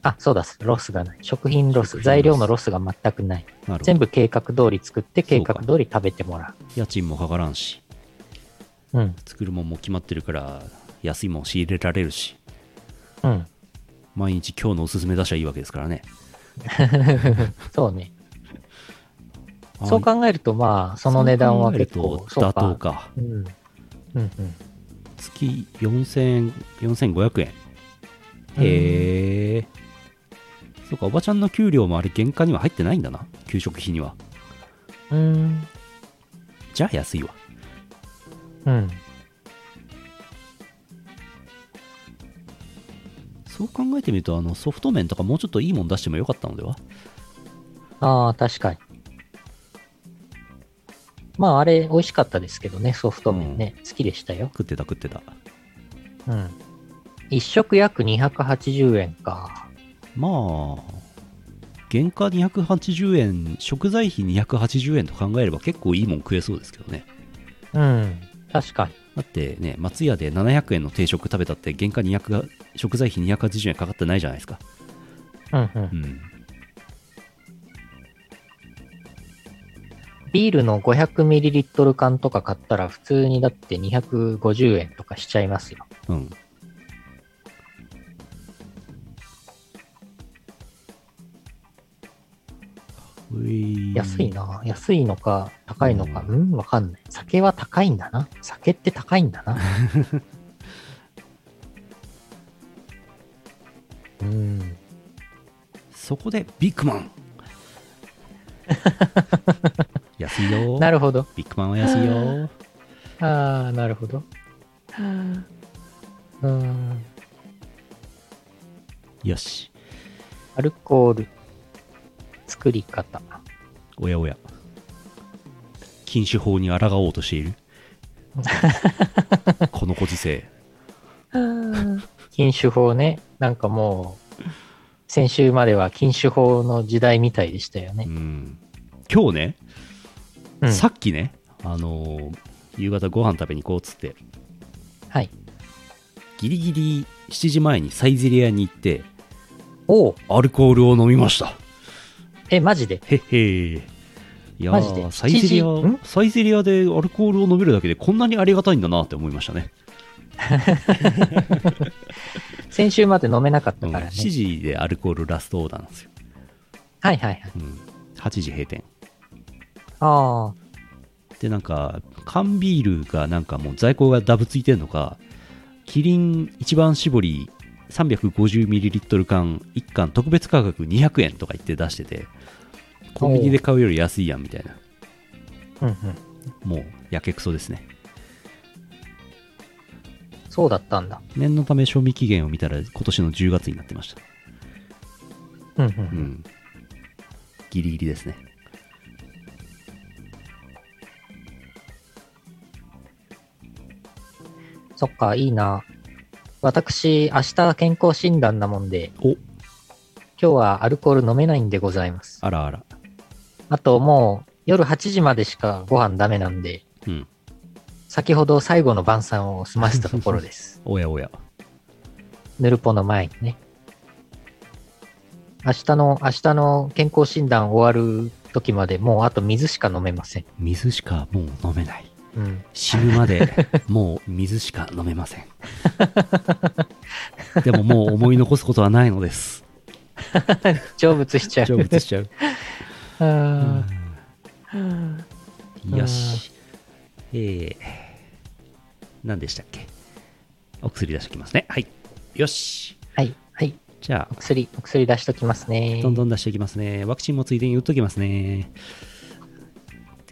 あ、そうだ、ロスがない。食品ロス、ロス材料のロスが全くない。なるほど全部計画通り作って、計画通り食べてもら家賃もかからんしう。うん、作るもんも決まってるから安いもん仕入れられるしうん。毎日今日のおすすめ出しゃいいわけですからね [LAUGHS] そうね。あそう考えると、まあ、その値段は結構、妥当かうん。うんうん。月4000 4500円へえそうかおばちゃんの給料もあれ原価には入ってないんだな給食費にはうーん。じゃあ安いわうん。そう考えてみるとあのソフト麺とかもうちょっといいもん出してもよかったのでは？ああ、確かに。まあ、あれ、美味しかったですけどね、ソフト麺ね。好きでしたよ。食ってた食ってたうん。一食約280円か。まあ原価280円食材費280円と考えれば結構いいもん食えそうですけどねうん。確かに。だってね松屋で700円の定食食べたって原価200が食材費280円かかってないじゃないですかうんうんう。んビールの 500ml 缶とか買ったら普通にだって250円とかしちゃいますよ。うん安いな。安いのか高いのか。うん、わかんない。酒は高いんだな。酒って高いんだな。[LAUGHS] うん。そこでビッグマン [LAUGHS] 安いよなるほど。ビッグマンは安いよ [LAUGHS] ああ、なるほど。うん。よしアルコール。作り方。おやおや禁酒法に抗おうとしている？[LAUGHS] このご時世禁酒法ね。なんかもう、先週までは禁酒法の時代みたいでしたようね。ん今日ね、うんさっきねあのー夕方ご飯食べに行こうっつってはい。ギリギリ7時前にサイゼリアに行っておうアルコールを飲みましたえ、マジで？へっへ。ーいやマジで？ーサイゼリア7時ん？サイゼリアでアルコールを飲めるだけでこんなにありがたいんだなって思いましたね、[LAUGHS] 先週まで飲めなかっうん、たからね。7時でアルコールラストオーダーなんですよ、はいはいはい。うん、8時閉店。ああ、でなんか缶ビールがなんかもう在庫がダブついてんのかキリン一番搾り 350ml 缶1缶特別価格200円とか言って出しててコンビニで買うより安いやんみたいなうんうん。もうやけくそですねそうだったんだ。念のため賞味期限を見たら今年の10月になってましたうんう。うんんギリギリですねそっか、いいな。私、明日健康診断なもんで、お今日はアルコール飲めないんでございます。あらあらあともう夜8時までしかご飯ダメなんで、うん先ほど最後の晩餐を済ませたところです。[LAUGHS] おやおやヌルポの前にね。明日の、明日の健康診断終わる時までもうあと水しか飲めません。水しかもう飲めないうん。死ぬまでもう水しか飲めません [LAUGHS] でももう思い残すことはないのです [LAUGHS] 成仏しちゃう。成仏しちゃう [LAUGHS] あよしえー、何でしたっけ？お薬出しておきますねはいよしーはい、はい。じゃあお薬、お薬出しときますね。どんどん出していきますね。ワクチンもついでに打っときますね。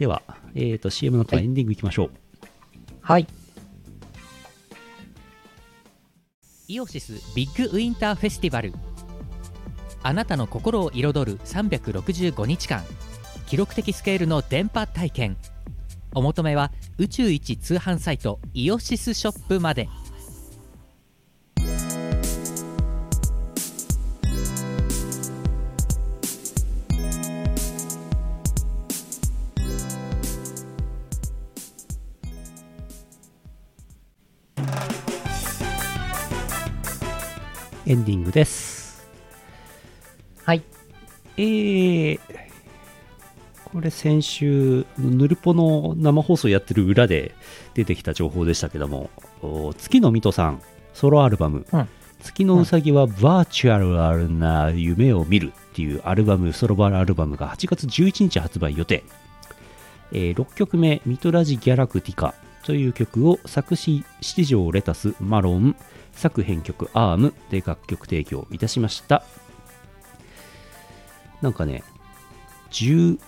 では、えっ、と、CM の後はエンディングいきましょう。はい。イオシスビッグウィンターフェスティバル。あなたの心を彩る365日間。記録的スケールの電波体験。お求めは宇宙一通販サイトイオシスショップまでエンディングです。はい。えー、これ先週、ヌルポの生放送やってる裏で出てきた情報でしたけども、お月の水戸さん、ソロアルバム、うん月のうさぎはバーチャルな夢を見るっていうアルバム、ソロバルアルバムが8月11日発売予定。えー6曲目、ミトラジ・ギャラクティカという曲を作詞、七条レタス、マロン、作編曲アームで楽曲提供いたしました。なんかね、10, ん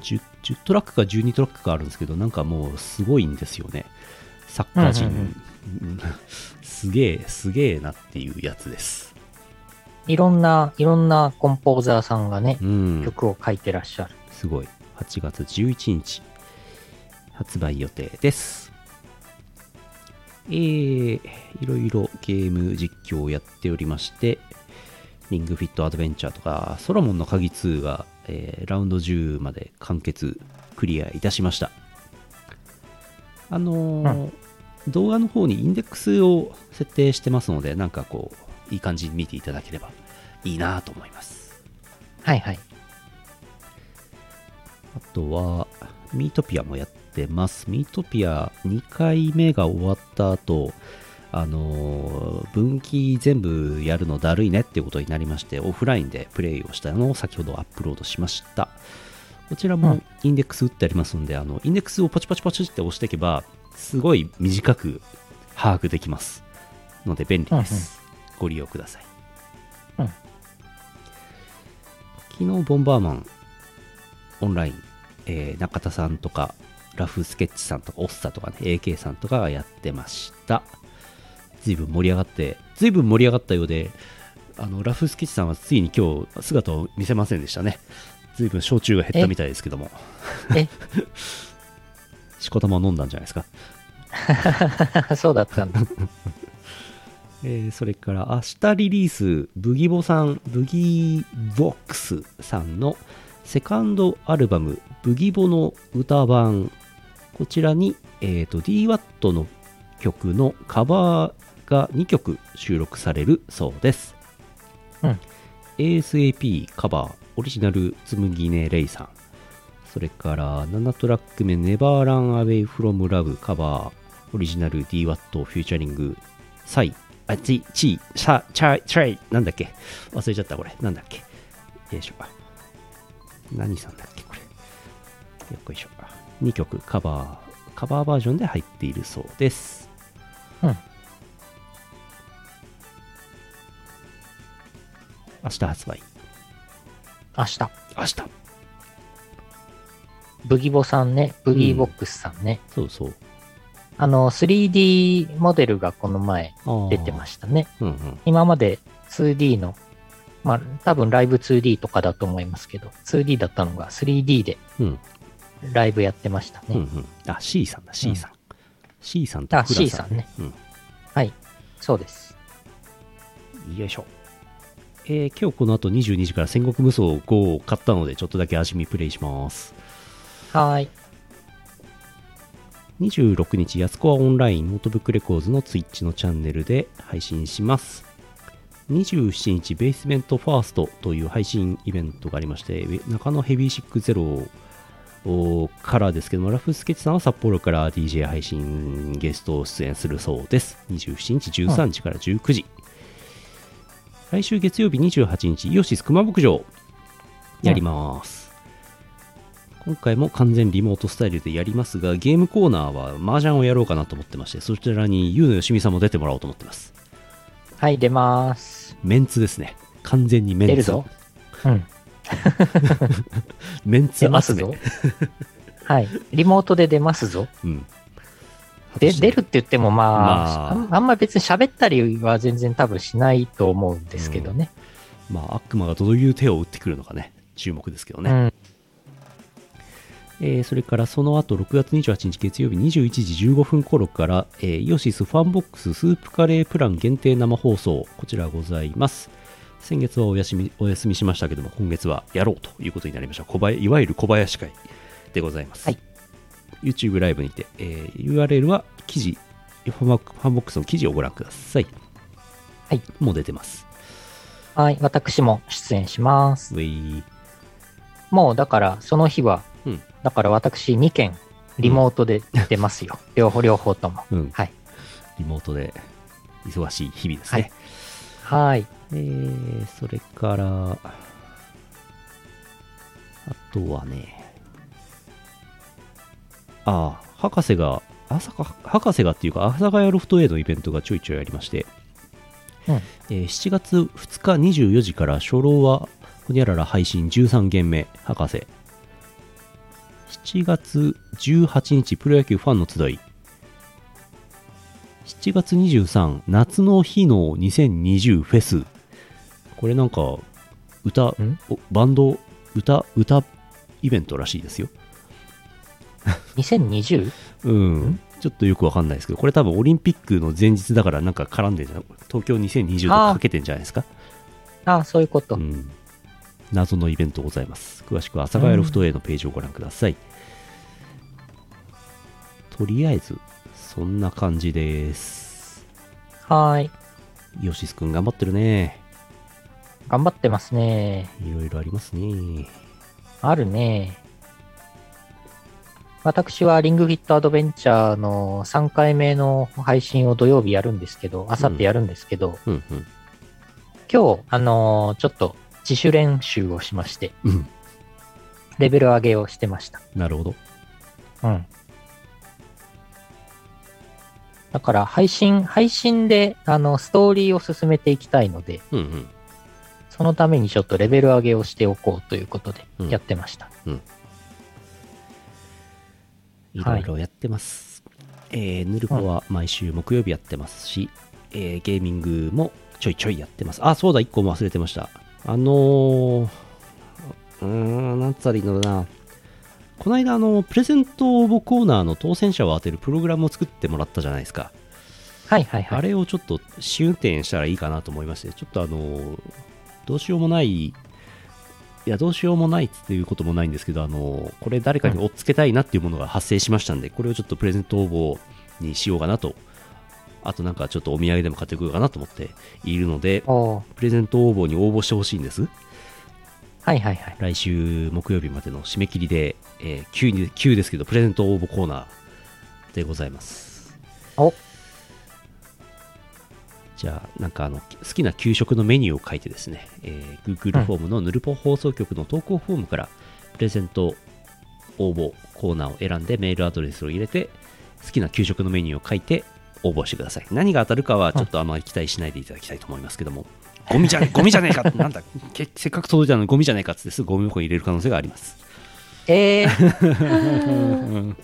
？10, 10トラックか12トラックかあるんですけど、なんかもうすごいんですよね。サッカー陣、うんうんうん [LAUGHS] すげえ、すげえなっていうやつです。いろんな、いろんなコンポーザーさんがねう、ん、曲を書いてらっしゃる。すごい。8月11日、発売予定です。えー、いろいろゲーム実況をやっておりまして、リングフィットアドベンチャーとか、ソロモンの鍵2が、えーラウンド10まで完結、クリアいたしました。あのー動画の方にインデックスを設定してますので、なんかこう、いい感じに見ていただければいいなと思います。はいはい。あとは、ミートピアもやってます。ミートピア2回目が終わった後、あのー分岐全部やるのだるいねっていうことになりまして、オフラインでプレイをしたのを先ほどアップロードしました。こちらもうんインデックス打ってありますので、あのインデックスをポチポチポチって押していけば、すごい短く把握できます。ので便利です。ご利用ください。うん昨日、ボンバーマンオンライン、えー中田さんとか、ラフスケッチさんとか、オッサとかね、AK さんとかがやってました。随分盛り上がって、随分盛り上がったようで、あの、ラフスケッチさんはついに今日姿を見せませんでしたね。随分焼酎が減ったみたいですけども。え？[LAUGHS] しこたま飲んだんじゃないですか。[LAUGHS] そうだったんだ。[LAUGHS] えーそれから明日リリース、ブギボさん、ブギーボックスさんのセカンドアルバム、ブギボの歌版、こちらに、えー、と DWAT の曲のカバーが2曲収録されるそうです。うん ASAP カバー、オリジナルつむぎねレイさん。それから7トラック目、Never Run Away From Love カバー、オリジナル DWAT フューチャリング、サイ、あ、チ、チ、シャ、チャイ、チャイ、なんだっけ？忘れちゃった、これ。なんだっけ？よいしょ。何さんだっけ？よっいしょ。2曲カバー、カバーバージョンで入っているそうです。うん。明日発売。明日。明日。ブギボさんね、ブギーボックスさんね。うん、そうそう。あの、3D モデルがこの前出てましたね。うんうん、今まで 2D の、まあ多分ライブ 2D とかだと思いますけど、2D だったのが 3D でライブやってましたね。うんうん。あ、C さんだ、C さん。C さんとあフラ C さんね。うん。はい。そうです。よいしょ。えー今日この後22時から戦国無双5を買ったので、ちょっとだけ味見プレイします。はーい。26日、安子はオンラインノートブックレコーズのツイッチのチャンネルで配信します。27日、ベースメントファーストという配信イベントがありまして、中野ヘビーシックゼロおからですけども、ラフスケッチさんは札幌から DJ 配信ゲスト出演するそうです。27日13時から19時。来週月曜日28日、イオシス熊牧場やります。今回も完全リモートスタイルでやりますが、ゲームコーナーは麻雀をやろうかなと思ってまして、そちらにゆうのよしみさんも出てもらおうと思ってます。はい、出ます。メンツですね。完全にメンツ。出るぞ。うん。[LAUGHS] メンツ出ますぞ。はい。リモートで出ますぞ。うん。で、出るって言ってもまあ、まああんまり別に喋ったりは全然多分しないと思うんですけどね。まあ、悪魔がどういう手を打ってくるのかね、注目ですけどね。うん。えーそれからその後6月28日月曜日21時15分頃から、えーイオシスファンボックススープカレープラン限定生放送こちらございます先月はお休みお休みしましたけども今月はやろうということになりました小林いわゆる小林会でございます、はい YouTube ライブにて、えー URL は記事ファンボックファンボックスの記事をご覧くださいはいもう出てますはい。私も出演します。もうだからその日は、うんだから私2件リモートで出ますよ。両方、両方とも。うんはい。リモートで忙しい日々ですね、はい。えー、それから、あとはね、ああ、博士が、朝か、博士がっていうか、阿佐ヶ谷ロフト A のイベントがちょいちょいありまして、うんえー7月2日24時から初老はほにゃらら配信13件目、博士。7月18日、プロ野球ファンの集い。7月23、夏の日の2020フェス。これなんか、歌バンド、歌、歌イベントらしいですよ。2020? うん。ちょっとよくわかんないですけど、これ多分オリンピックの前日だからなんか絡んでる東京2020とかかけてんじゃないですか？ああ、そういうこと。うん。謎のイベントございます。詳しくは阿佐ヶ谷ロフト A のページをご覧ください。とりあえず、そんな感じです。はい。ヨシスくん頑張ってるね。頑張ってますね。いろいろありますね。あるね。私はリングフィットアドベンチャーの3回目の配信を土曜日やるんですけど、あさってやるんですけど、うんうん。今日、あのーちょっと自主練習をしまして、うん。レベル上げをしてました。なるほど。うん。だから配信、配信で、あの、ストーリーを進めていきたいので、うんうん。そのためにちょっとレベル上げをしておこうということでうんやってました。いろいろやってます。えー、ヌルポは毎週木曜日やってますし、えーゲーミングもちょいちょいやってます。あ、そうだ、1個も忘れてました。あのー、うーん、なんつったらいいのかな。この間、あの、プレゼント応募コーナーの当選者を当てるプログラムを作ってもらったじゃないですか。はいはいはい。あれをちょっと試運転したらいいかなと思いまして、ちょっとあの、どうしようもない、いや、どうしようもないっていうこともないんですけど、あの、これ誰かに追っつけたいなっていうものが発生しましたんで、これをちょっとプレゼント応募にしようかなと、あとなんかちょっとお土産でも買ってくるかなと思っているので、プレゼント応募に応募してほしいんです。はいはいはい。来週木曜日までの締め切りで、えー急に、急ですけど、プレゼント応募コーナーでございます。おじゃあ、なんかあの、好きな給食のメニューを書いてですね、えー Google フォームのヌルポ放送局の投稿フォームから、プレゼント応募コーナーを選んでメールアドレスを入れて、好きな給食のメニューを書いて応募してください。何が当たるかはちょっとあまり期待しないでいただきたいと思いますけども、ゴミじゃねゴミじゃねえか。なんだけせっかく届いたのにゴミじゃねえかってすぐゴミ箱に入れる可能性があります。えー、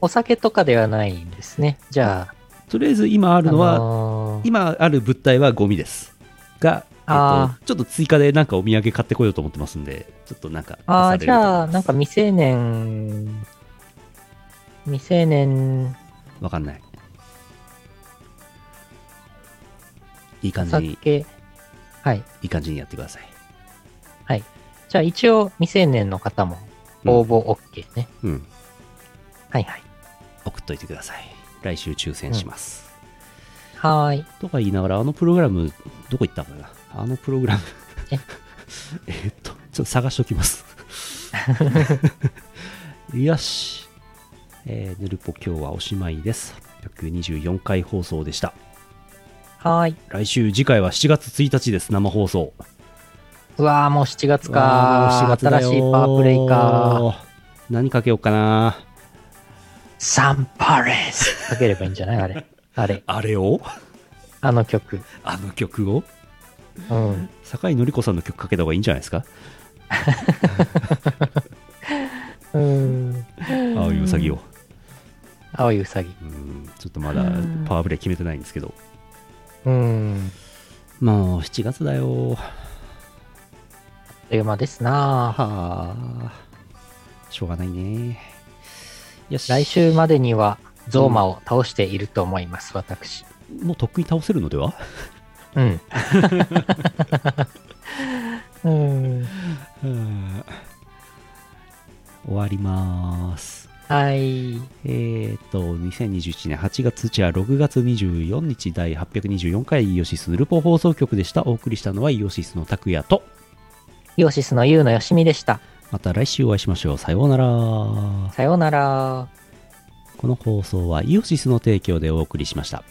お酒とかではないんですね。じゃあ、とりあえず今あるのは、あのー。今ある物体はゴミです。が、えっあと、ちょっと追加でなんかお土産買ってこようと思ってますんでちょっとなんかああ、じゃあ、なんか未成年、未成年。わかんない。いい感じに。酒、はい。いい感じにやってください。はい。じゃあ、一応、未成年の方も応募 OK ね。うん。はいはい。送っといてください来週抽選します、はーい。とか言いながらあのプログラムどこ行ったかな？あのプログラム。え？[LAUGHS] えーっとちょっと探しときます。[LAUGHS] よし。えー、ぬるぽ今日はおしまいです。824回放送でした。はーい。来週次回は7月1日です生放送。うわー、もう7月か。7月新しいパワープレイか。何かけようかなサンパレスかければいいんじゃない？あれ。あれ。あれを？あの曲。あの曲を？うん。酒井紀子さんの曲かけた方がいいんじゃないですか？うん。青いうさぎを青いうさぎ。うんちょっとまだパワープレイ決めてないんですけどうん。もう7月だよあっという間ですなはあしょうがないねよし来週までにはゾーマを倒していると思います、私。もうとっくに倒せるのでは？うん。[LAUGHS] 終わりますはい。えっ、と2021年8月じゃあ6月24日第824回イオシスヌルポ放送局でしたお送りしたのはイオシスの拓也とイオシスのユウのよしみでした。また来週お会いしましょう。さようなら。さようなら。この放送はイオシスの提供でお送りしました